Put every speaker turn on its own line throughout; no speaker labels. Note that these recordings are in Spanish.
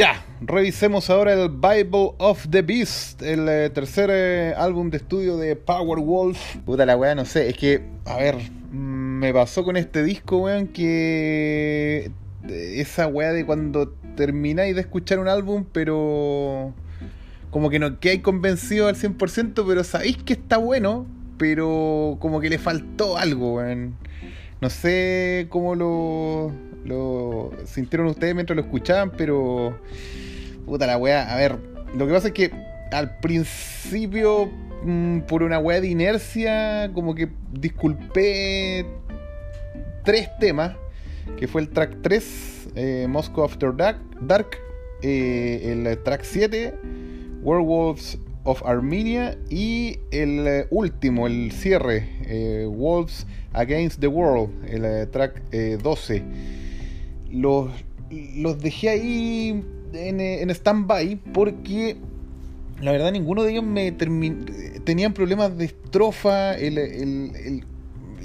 Ya, revisemos ahora el Bible of the Beast, el eh, tercer eh, álbum de estudio de Powerwolf. Puta la weá, no sé, es que, a ver, me pasó con este disco, weón, que esa weá de cuando termináis de escuchar un álbum, pero como que no quedáis convencido al 100%, pero sabéis que está bueno, pero como que le faltó algo, weón. No sé cómo lo sintieron ustedes mientras lo escuchaban, pero. Puta la weá. A ver, lo que pasa es que al principio, mm, por una weá de inercia, como que disculpé tres temas, que fue el track 3, eh, Moscow After Dark, Dark eh, el track 7, Werewolves of Armenia y el eh, último, el cierre, Wolves Against the World, el track 12 los, los dejé ahí en, en stand-by porque la verdad ninguno de ellos me tenían problemas de estrofa. El,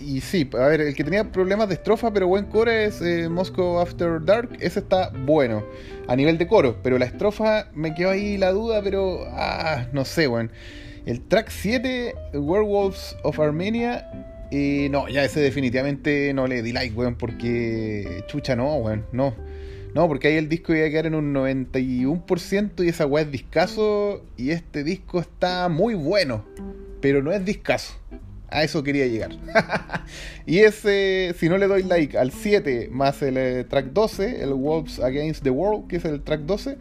y sí, a ver, el que tenía problemas de estrofa pero buen core es eh, Moscow After Dark. Ese está bueno a nivel de coro, pero la estrofa me quedó ahí la duda, pero ah, no sé, bueno. El track 7, Werewolves of Armenia, y no, ya ese definitivamente no le di like, weón, porque chucha no, weón, no. No, porque ahí el disco iba a quedar en un 91% y esa weá es discazo y este disco está muy bueno, pero no es discazo. A eso quería llegar. y ese, si no le doy like al 7 más el eh, track 12, el Wolves Against the World, que es el track 12,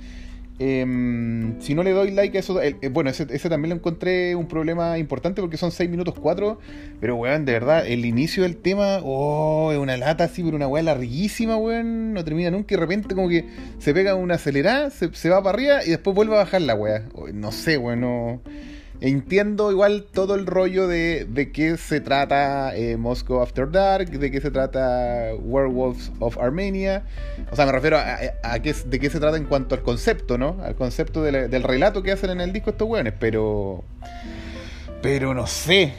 Em, si no le doy like a eso, eh, bueno, ese, también lo encontré un problema importante porque son 6 minutos 4, pero weón, de verdad, el inicio del tema, oh, es una lata así, pero una weá larguísima, weón, no termina nunca y de repente como que se pega una acelerada, se, se va para arriba y después vuelve a bajar la weá. No sé, weón, no entiendo igual todo el rollo de, de qué se trata eh, Moscow After Dark, de qué se trata Werewolves of Armenia. O sea, me refiero a, qué, de qué se trata en cuanto al concepto, ¿no? Al concepto del relato que hacen en el disco estos weones, pero... Pero no sé,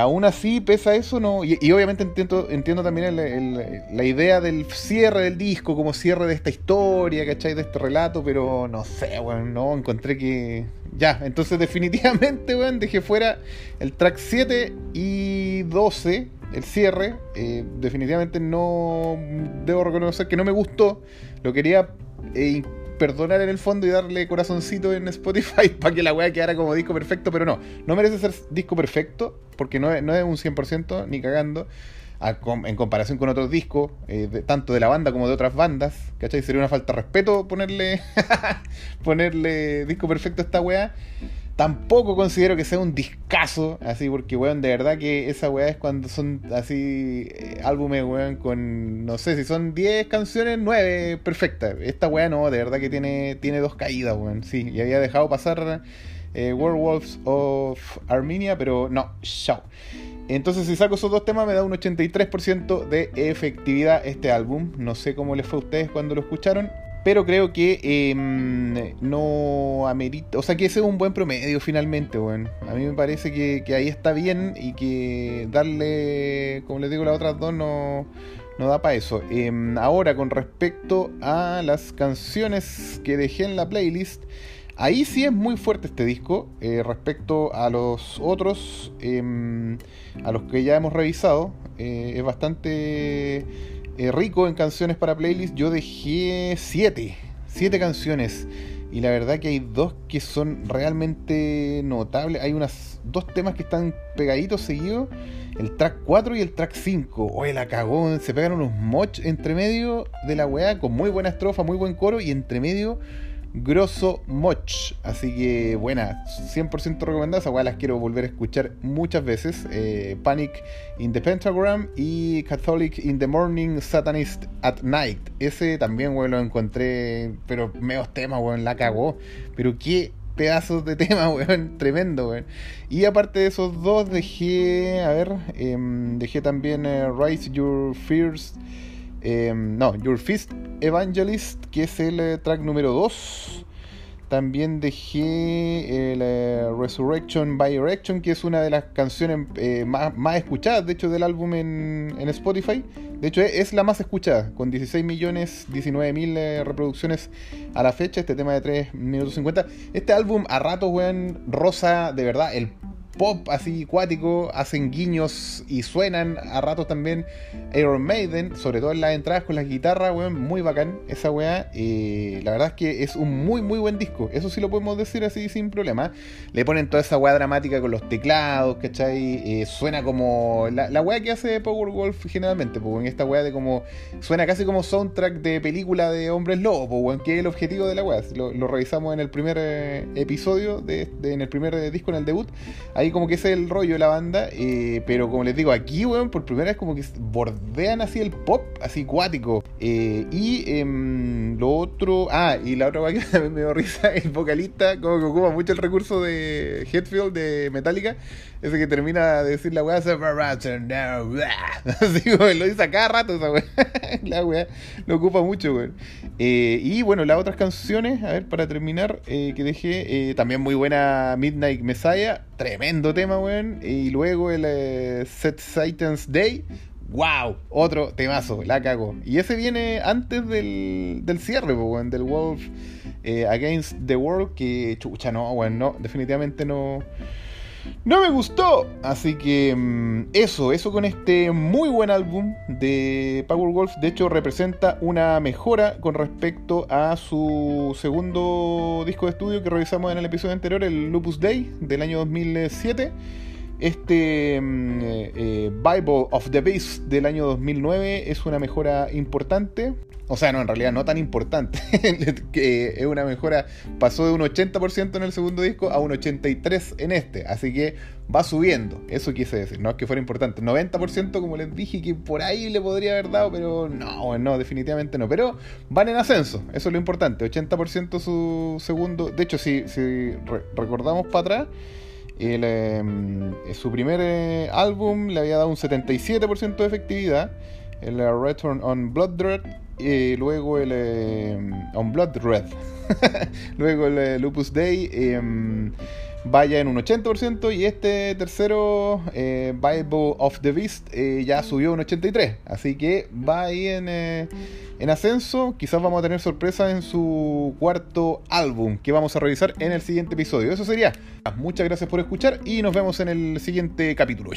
aún así, pesa eso, no. Y, obviamente entiendo, entiendo también la idea del cierre del disco, como cierre de esta historia, ¿cachai? De este relato, pero no sé, bueno, no, encontré que. Ya, entonces definitivamente, weón, dejé fuera el track 7 y 12, el cierre. Eh, definitivamente no. Debo reconocer que no me gustó. Lo quería. Eh, perdonar en el fondo y darle corazoncito en Spotify para que la weá quedara como disco perfecto, pero no, no merece ser disco perfecto porque no es, no es un 100% ni cagando. en comparación con otros discos, eh, tanto de la banda como de otras bandas, ¿cachai? Sería una falta de respeto ponerle, ponerle disco perfecto a esta weá. Tampoco considero que sea un discazo, así, porque, weón, de verdad que esa weá es cuando son así eh, álbumes, weón, con, no sé, si son 10 canciones, 9 perfectas. Esta weá no, de verdad que tiene, tiene dos caídas, weón, sí. Y había dejado pasar eh, Werewolves of Armenia, pero no, chao. Entonces, si saco esos dos temas, me da un 83% de efectividad este álbum. No sé cómo les fue a ustedes cuando lo escucharon pero creo que em, no amerita, o sea que ese es un buen promedio finalmente, bueno. A mí me parece que, ahí está bien y que darle, como les digo, las otras dos no, no da para eso. Em, ahora, con respecto a las canciones que dejé en la playlist, ahí sí es muy fuerte este disco eh, respecto a los otros, em, a los que ya hemos revisado. Eh, es bastante eh, rico en canciones para playlist, yo dejé 7, 7 canciones. Y la verdad que hay dos que son realmente notables. Hay unas dos temas que están pegaditos seguidos. El track 4 y el track 5. Oye, la cagó. Se pegan unos moch entre medio de la weá con muy buena estrofa, muy buen coro. Y entre medio Grosso Moch. Así que buena, 100% recomendada. Igual las quiero volver a escuchar muchas veces. Eh, Panic in the Pentagram y Catholic in the Morning, Satanist at Night. Ese también, weón, lo encontré, pero meos temas, weón, la cagó. Pero qué pedazos de tema, weón, tremendo, weón. Y aparte de esos dos, dejé, a ver, em, dejé también eh, Rise Your Fears. Em, no, Your Fist Evangelist, que es el eh, track número 2. También dejé el eh, Resurrection by Erection, que es una de las canciones eh, más, más, escuchadas, de hecho, del álbum en, en Spotify. De hecho, es, la más escuchada, con 16 millones, 19 mil reproducciones a la fecha. Este tema de 3 minutos 50. Este álbum, a ratos, weón, rosa de verdad el pop así cuático, hacen guiños y suenan a ratos también Iron Maiden, sobre todo en las entradas con las guitarras, weón, muy bacán esa weá. Eh, la verdad es que es un muy, muy buen disco, eso sí lo podemos decir así sin problema. Le ponen toda esa weá dramática con los teclados, ¿cachai? Eh, suena como la, la weá que hace Powerwolf generalmente, pues en esta weá de como, suena casi como soundtrack de película de hombres lobos, weón, que es el objetivo de la weá. Lo, revisamos en el primer eh, episodio, de, de, en el primer disco, en el debut como que ese es el rollo de la banda, eh, pero como les digo, aquí, weón, por primera vez como que bordean así el pop, así cuático. Eh, y eh, lo otro, ah, y la otra cosa que también me dio risa, el vocalista, como que ocupa mucho el recurso de Headfield de Metallica, ese que termina de decir la weá, así como lo dice a cada rato esa weá, la weá, lo ocupa mucho, weón. Eh, y bueno, las otras canciones, a ver, para terminar, que dejé, también muy buena Midnight Messiah, tremendo tema, weón. Y luego el eh, Set Satan's Day. ¡Wow! Otro temazo, la cago. Y ese viene antes del, del cierre, weón, del Wolf eh, Against the World. Que chucha, no, weón, no, definitivamente no. No me gustó. Así que mmm, eso, eso con este muy buen álbum de Powerwolf. De hecho, representa una mejora con respecto a su segundo disco de estudio que revisamos en el episodio anterior, el Lupus Day del año 2007. Este mm, eh, Bible of the Beast del año 2009 es una mejora importante. O sea, no, en realidad no tan importante. que es una mejora. Pasó de un 80% en el segundo disco a un 83% en este. Así que va subiendo. Eso quise decir. No es que fuera importante. 90% como les dije que por ahí le podría haber dado. Pero no, no, definitivamente no. Pero van en ascenso. Eso es lo importante. 80% su segundo. De hecho, si, si re recordamos para atrás. El, eh, su primer eh, álbum le había dado un 77% de efectividad. El uh, Return on Blood Red. Y luego el eh, On Blood Red. luego el Lupus Day. Vaya en un 80% y este tercero, eh, Bible of the Beast, eh, ya subió un 83%. Así que va ahí en, eh, en, ascenso. Quizás vamos a tener sorpresa en su cuarto álbum que vamos a revisar en el siguiente episodio. Eso sería. Muchas gracias por escuchar y nos vemos en el siguiente capítulo.